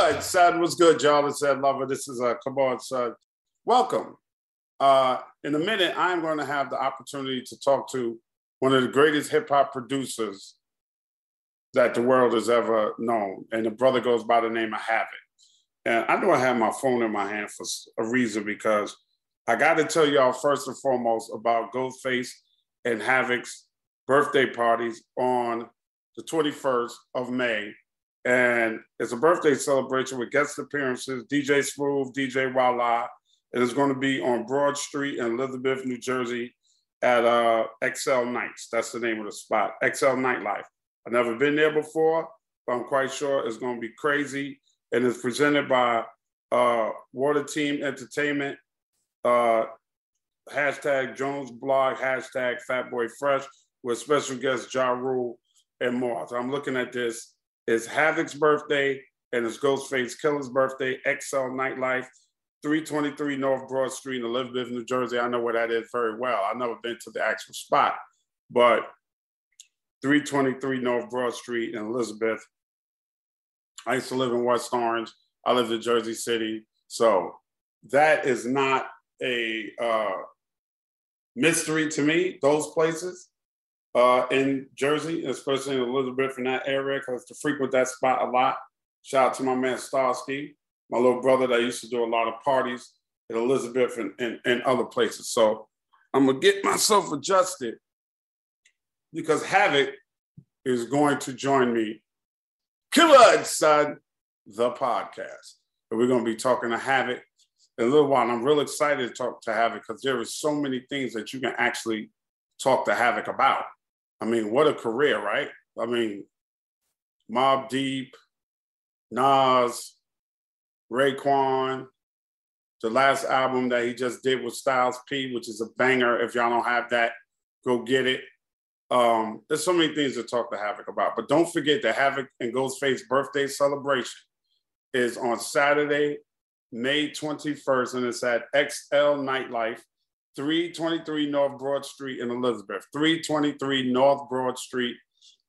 Good, son. What's good, y'all? It's Lover. This is uh, Come on, son. Welcome. Uh, in a minute, I'm going to have the opportunity to talk to one of the greatest hip hop producers that the world has ever known. And the brother goes by the name of Havoc. And I know I have my phone in my hand for a reason because I got to tell y'all first and foremost about Ghostface and Havoc's birthday parties on the 21st of May. And it's a birthday celebration with guest appearances, DJ Smooth, DJ Walla. It is going to be on Broad Street in Elizabeth, New Jersey at uh, XL Nights. That's the name of the spot, XL Nightlife. I've never been there before, but I'm quite sure it's going to be crazy. And it's presented by uh, Water Team Entertainment, uh, hashtag Jones Blog, hashtag Fatboy Fresh, with special guests Ja Rule and more. So I'm looking at this. It's Havoc's birthday and it's Ghostface Killah's birthday, XL Nightlife, 323 North Broad Street in Elizabeth, New Jersey. I know where that is very well. I've never been to the actual spot, but 323 North Broad Street in Elizabeth. I used to live in West Orange. I lived in Jersey City. So that is not a uh, mystery to me, those places uh, in Jersey, especially in Elizabeth in that area, because to frequent that spot a lot. Shout out to my man Starsky, my little brother that used to do a lot of parties in Elizabeth and, and, and other places. So I'm to get myself adjusted because Havoc is going to join me. Killer Son, the podcast. And we're to be talking to Havoc in a little while. And I'm real excited to talk to Havoc because there are so many things that you can actually talk to Havoc about. I mean, what a career, right? I mean, Mobb Deep, Nas, Raekwon, the last album that he just did with Styles P, which is a banger. If y'all don't have that, go get it. Um, there's so many things to talk to Havoc about, but don't forget the Havoc and Ghostface birthday celebration is on Saturday, May 21st, and it's at XL Nightlife, 323 North Broad Street in Elizabeth. 323 North Broad Street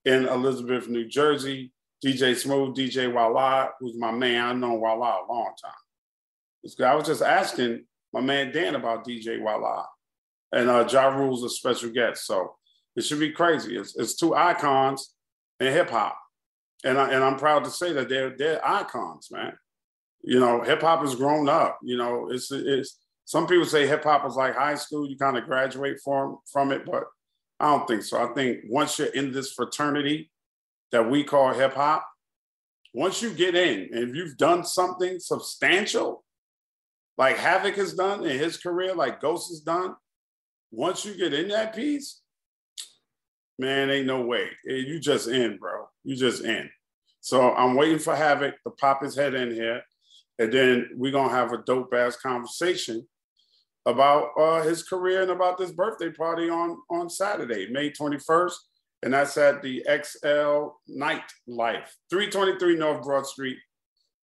in Elizabeth, New Jersey. DJ Smooth, DJ Walla, who's my man. I've known Walla a long time. I was just asking my man Dan about DJ Walla. And uh, Ja Rule's a special guest. So it should be crazy. It's, it's two icons in hip hop, and I, and I'm proud to say that they're they're icons, man. You know, hip hop has grown up. You know, it's it's some people say hip hop is like high school. You kind of graduate from from it, but I don't think so. I think once you're in this fraternity that we call hip hop, once you get in and if you've done something substantial, like Havoc has done in his career, like Ghost has done, once you get in that piece, man, ain't no way. Eh, you just in, bro. You just in. So I'm waiting for Havoc to pop his head in here, and then we're gonna have a dope ass conversation about uh, his career and about this birthday party on on Saturday, May 21st, and that's at the XL Night Life, 323 North Broad Street,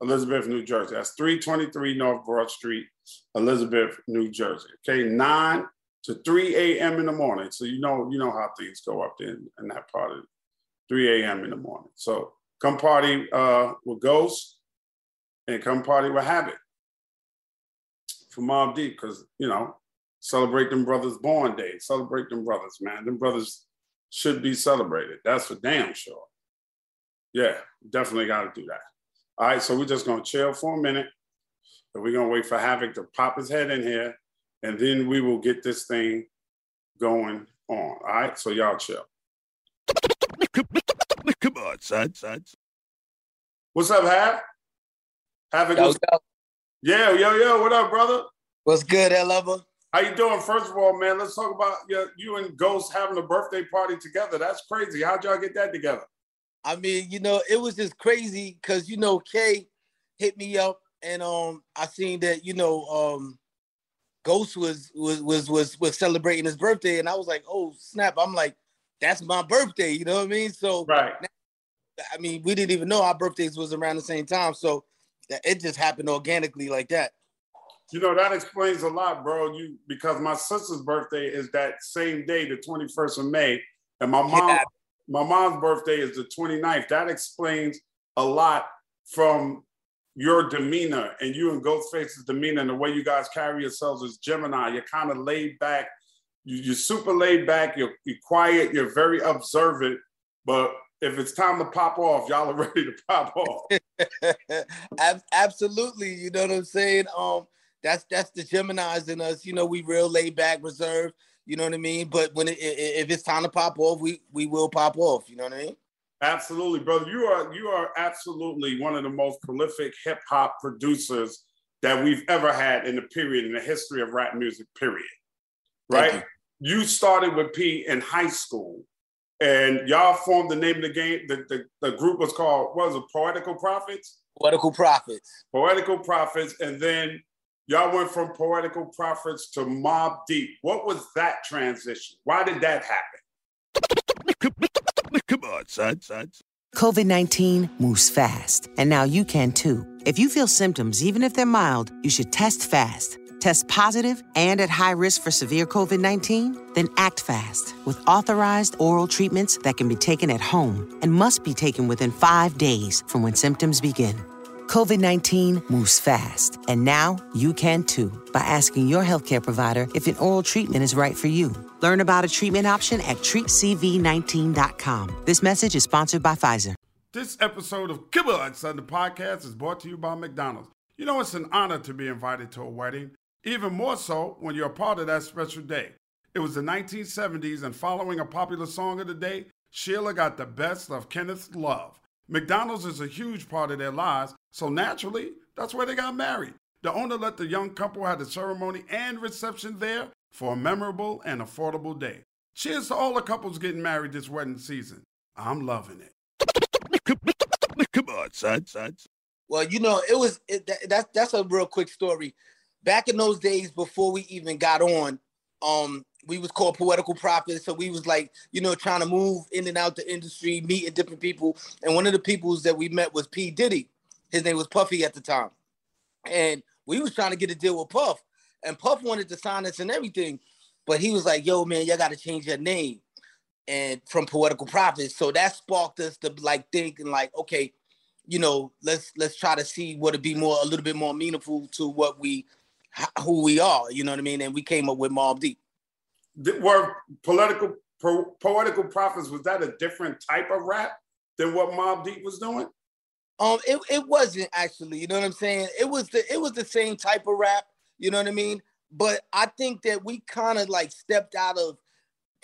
Elizabeth, New Jersey. That's 323 North Broad Street, Elizabeth, New Jersey. Okay, nine to 3 a.m. in the morning. So you know, you know how things go up in, in that part of 3 a.m. in the morning. So come party uh, with Ghost and come party with Havoc for Mobb Deep because, you know, celebrate them brothers' born day. Celebrate them brothers, man. Them brothers should be celebrated. That's for damn sure. Yeah, definitely got to do that. All right, so we're just going to chill for a minute. And we're going to wait for Havoc to pop his head in here. And then we will get this thing going on. All right, so y'all chill. Come on, son, son. What's up, Hav? Havoc. Yo, yo. Yeah, yo, yo. What up, brother? What's good, L lover? How you doing? First of all, man, let's talk about you, you and Ghost having a birthday party together. That's crazy. How'd y'all get that together? I mean, you know, it was just crazy because you know, Kay hit me up and um I seen that, you know, um Ghost was was was was was celebrating his birthday, and I was like, oh snap! I'm like, that's my birthday, you know what I mean? So right. Now, I mean, we didn't even know our birthdays was around the same time, so it just happened organically like that. You know that explains a lot, bro. You because my sister's birthday is that same day, the 21st of May, and my mom, yeah. my mom's birthday is the 29th. That explains a lot from your demeanor and you and Ghostface's demeanor and the way you guys carry yourselves as Gemini. You're kind of laid back. You, are super laid back. You're, you're quiet. You're very observant. But if it's time to pop off, y'all are ready to pop off. Absolutely. You know what I'm saying? Um, that's that's the Gemini's in us. You know, we real laid back, reserved. You know what I mean? But when it, if it's time to pop off, we we will pop off. You know what I mean? Absolutely, brother. You are you are absolutely one of the most prolific hip hop producers that we've ever had in the period in the history of rap music. Period. Right? You. you. started with P in high school, and y'all formed the name of the game. The, the, the group was called what was it? Poetical Prophets. Poetical Prophets. Poetical Prophets, and then y'all went from Poetical Prophets to Mobb Deep. What was that transition? Why did that happen? Come on, son, son. COVID 19 moves fast, and now you can too. If you feel symptoms, even if they're mild, you should test fast. Test positive and at high risk for severe COVID 19? Then act fast with authorized oral treatments that can be taken at home and must be taken within five days from when symptoms begin. COVID 19 moves fast, and now you can too by asking your healthcare provider if an oral treatment is right for you. Learn about a treatment option at treatcv19.com. This message is sponsored by Pfizer. This episode of Kibble the podcast, is brought to you by McDonald's. You know, it's an honor to be invited to a wedding, even more so when you're a part of that special day. It was the 1970s, and following a popular song of the day, Sheila got the best of Kenneth's Love. McDonald's is a huge part of their lives, so naturally, that's where they got married. The owner let the young couple have the ceremony and reception there for a memorable and affordable day. Cheers to all the couples getting married this wedding season. I'm loving it. Come on, son, son. Well, you know, it was it, that, that's that's a real quick story. Back in those days, before we even got on, um, we was called poetical prophets. So we was like, you know, trying to move in and out the industry, meeting different people. And one of the peoples that we met was P. Diddy. His name was Puffy at the time. And we was trying to get a deal with Puff. And Puff wanted to sign us and everything. But he was like, yo, man, y'all gotta change your name. And from poetical prophets. So that sparked us to like think and like, okay, you know, let's let's try to see what would be more a little bit more meaningful to what we who we are, you know what I mean? And we came up with Mobb Deep were political po- poetical prophets was that a different type of rap than what Mobb Deep was doing? Um, it, it wasn't actually. You know what I'm saying? It was the it was the same type of rap. You know what I mean? But I think that we kind of like stepped out of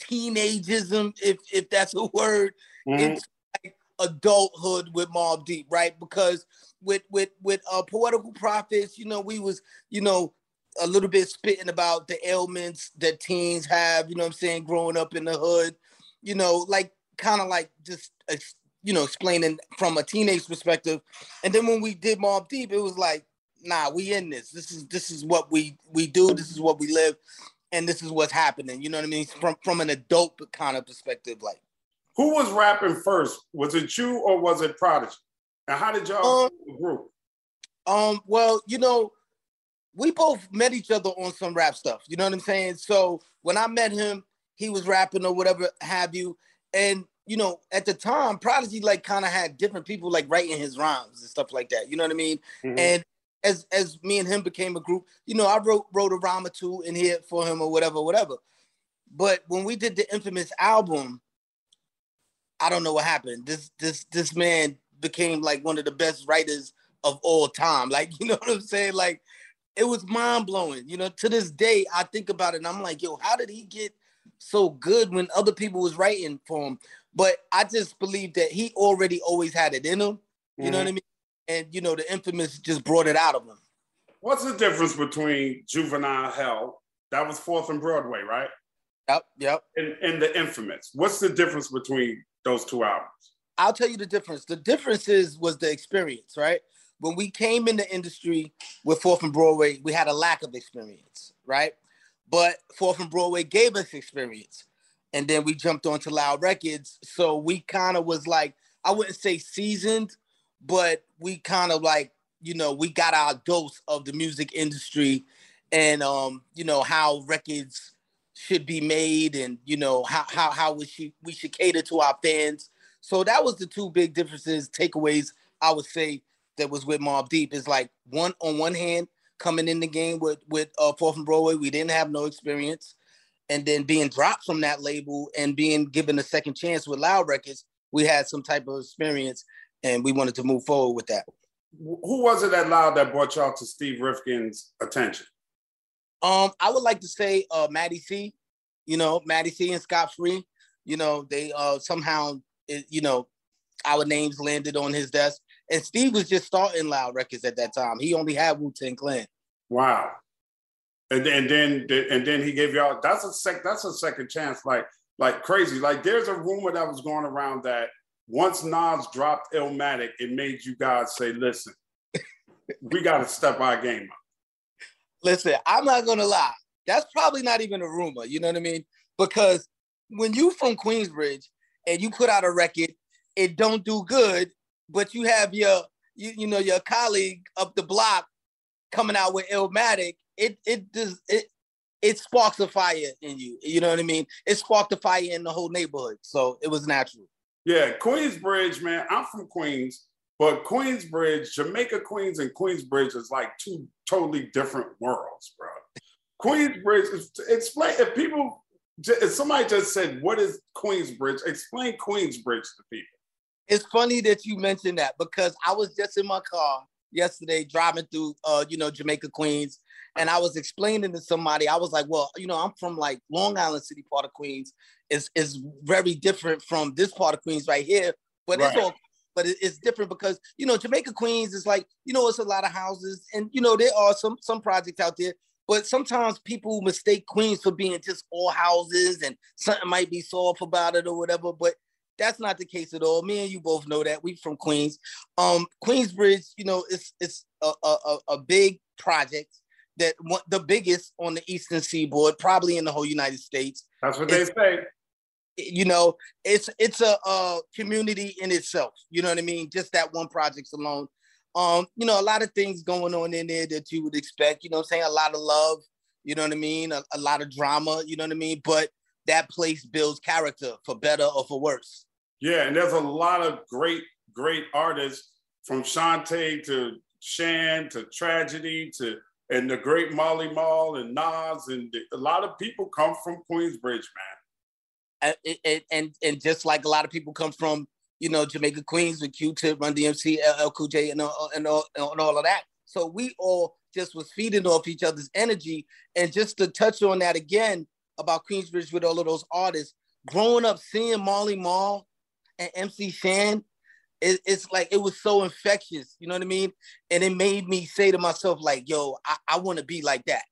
teenageism, if if that's a word, mm-hmm. into like adulthood with Mobb Deep, right? Because with with with uh, poetical prophets, you know, we was you know a little bit spitting about the ailments that teens have, you know what I'm saying, growing up in the hood, you know, like kind of like just, you know, explaining from a teenage perspective. And then when we did Mobb Deep, it was like, nah, we in this. This is this is what we we do. This is what we live, and this is what's happening. You know what I mean? From from an adult kind of perspective, like. Who was rapping first? Was it you or was it Prodigy? And how did y'all um, group? Um, well, you know, we both met each other on some rap stuff. You know what I'm saying? So when I met him, he was rapping or whatever have you. And you know, at the time, Prodigy like kind of had different people like writing his rhymes and stuff like that. You know what I mean? Mm-hmm. And as as me and him became a group, you know, I wrote wrote a rhyme or two in here for him or whatever, whatever. But when we did the infamous album, I don't know what happened. This this this man became like one of the best writers of all time. Like, you know what I'm saying? Like, it was mind blowing. You know, to this day, I think about it and I'm like, yo, how did he get so good when other people was writing for him? But I just believe that he already always had it in him. You mm-hmm. know what I mean? And you know, the infamous just brought it out of him. What's the difference between Juvenile Hell? That was Fourth and Broadway, right? Yep, yep. And, and the infamous. What's the difference between those two albums? I'll tell you the difference. The difference is was the experience, right? When we came in the industry with Fourth and Broadway, we had a lack of experience, right? But Fourth and Broadway gave us experience and then we jumped onto Loud Records. So we kind of was like, I wouldn't say seasoned, but we kind of like, you know, we got our dose of the music industry and um, you know, how records should be made and you know how how how we should we should cater to our fans. So that was the two big differences, takeaways I would say that was with Mobb Deep is like one on one hand coming in the game with with uh, Fourth and Broadway, we didn't have no experience and then being dropped from that label and being given a second chance with Loud Records, we had some type of experience and we wanted to move forward with that. Who was it at Loud that brought y'all to Steve Rifkin's attention? Um, I would like to say uh Matty C, you know, Matty C and Schott Free, you know, they uh somehow it, you know, our names landed on his desk. And Steve was just starting Loud Records at that time. He only had Wu Tang Clan. Wow. And then, and then and then he gave y'all that's a sec that's a second chance like like crazy. Like there's a rumor that was going around that once Nas dropped Illmatic it made you guys say listen we got to step our game up. Listen I'm not gonna lie. That's probably not even a rumor you know what I mean? Because when you from Queensbridge and you put out a record it don't do good but you have your you, you know your colleague up the block coming out with Illmatic it it does it it sparks a fire in you. You know what I mean? It sparked a fire in the whole neighborhood. So it was natural. Yeah, Queensbridge, man. I'm from Queens, but Queensbridge, Jamaica Queens and Queensbridge is like two totally different worlds, bro. Queensbridge, explain if people if somebody just said, What is Queensbridge? Explain Queensbridge to people. It's funny that you mentioned that because I was just in my car yesterday driving through uh, you know, Jamaica Queens and I was explaining to somebody, I was like, well, you know, I'm from like Long Island City, part of Queens. is is very different from this part of Queens right here, but right. it's all but it's different because you know Jamaica Queens is like you know it's a lot of houses and you know there are some some projects out there but sometimes people mistake Queens for being just all houses and something might be soft about it or whatever but that's not the case at all me and you both know that we from Queens um Queensbridge you know it's it's a, a, a big project that the biggest on the eastern seaboard, probably in the whole United States. That's what it's, they say. You know, it's it's a, a, community in itself. You know what I mean? Just that one project alone. Um, you know, a lot of things going on in there that you would expect. You know, I'm saying a lot of love. You know what I mean? A, a lot of drama. You know what I mean? But that place builds character for better or for worse. Yeah, and there's a lot of great, great artists from Shanté to Shan to Tragedy to and the great Marley Marl and Nas and a lot of people come from Queensbridge, man. Uh, and, and and and just like a lot of people come from you know Jamaica Queens with Q-Tip, Run DMC, LL Cool J, and all, and all and all of that. So we all just was feeding off each other's energy. And just to touch on that again about Queensbridge with all of those artists, growing up seeing Marley Marl and MC Shan it, it's like it was so infectious, you know what I mean? And it made me say to myself, like, yo, I, I want to be like that.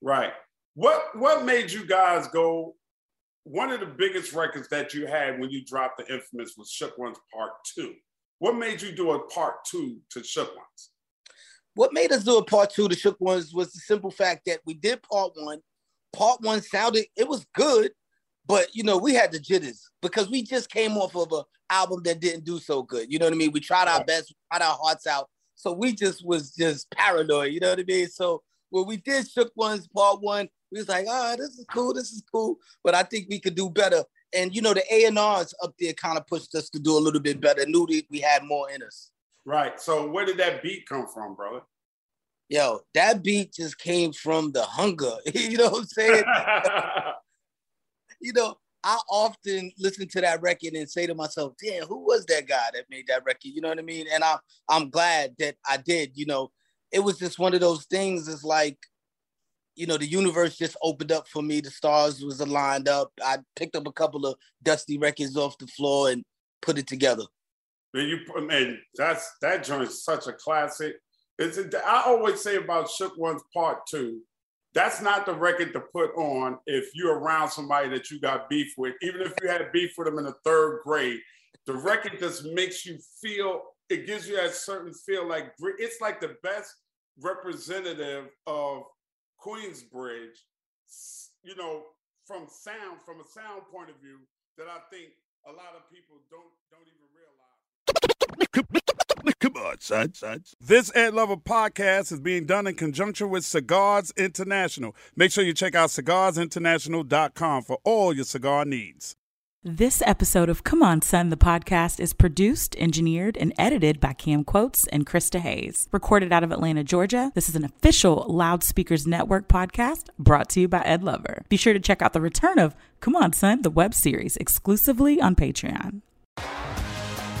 Right. What what made you guys go? One of the biggest records that you had when you dropped the infamous was Shook Ones Part Two. What made you do a part two to Shook Ones? What made us do a part two to Shook Ones was the simple fact that we did part one. Part one sounded, it was good, but you know, we had the jitters because we just came off of an album that didn't do so good. You know what I mean? We tried our best, we tried our hearts out. So we just was just paranoid, you know what I mean? So when we did Shook Ones Part One, we was like, oh, this is cool, this is cool. But I think we could do better. and you know the A and R's up there kind of pushed us to do a little bit better. Knew that we had more in us. Right. So where did that beat come from, brother? Yo, that beat just came from the hunger. you know what I'm saying? you know, I often listen to that record and say to myself, "Damn, who was that guy that made that record?" You know what I mean? And I'm I'm glad that I did. You know, it was just one of those things. It's like, you know, the universe just opened up for me. The stars was aligned up. I picked up a couple of dusty records off the floor and put it together. Man, you man, that's that joint's such a classic. It's I always say about Shook Ones Part Two that's not the record to put on if you're around somebody that you got beef with. Even if you had beef with them in the third grade, the record just makes you feel. It gives you that certain feel like it's like the best representative of Queensbridge. You know, from sound, from a sound point of view, that I think a lot of people don't don't even realize. Come on, son, son. This Ed Lover podcast is being done in conjunction with Cigars International. Make sure you check out cigarsinternational.com for all your cigar needs. This episode of Come On Son, the podcast, is produced, engineered, and edited by Cam Quotes and Krista Hayes. Recorded out of Atlanta, Georgia, this is an official Loudspeakers Network podcast brought to you by Ed Lover. Be sure to check out the return of Come On Son, the web series, exclusively on Patreon.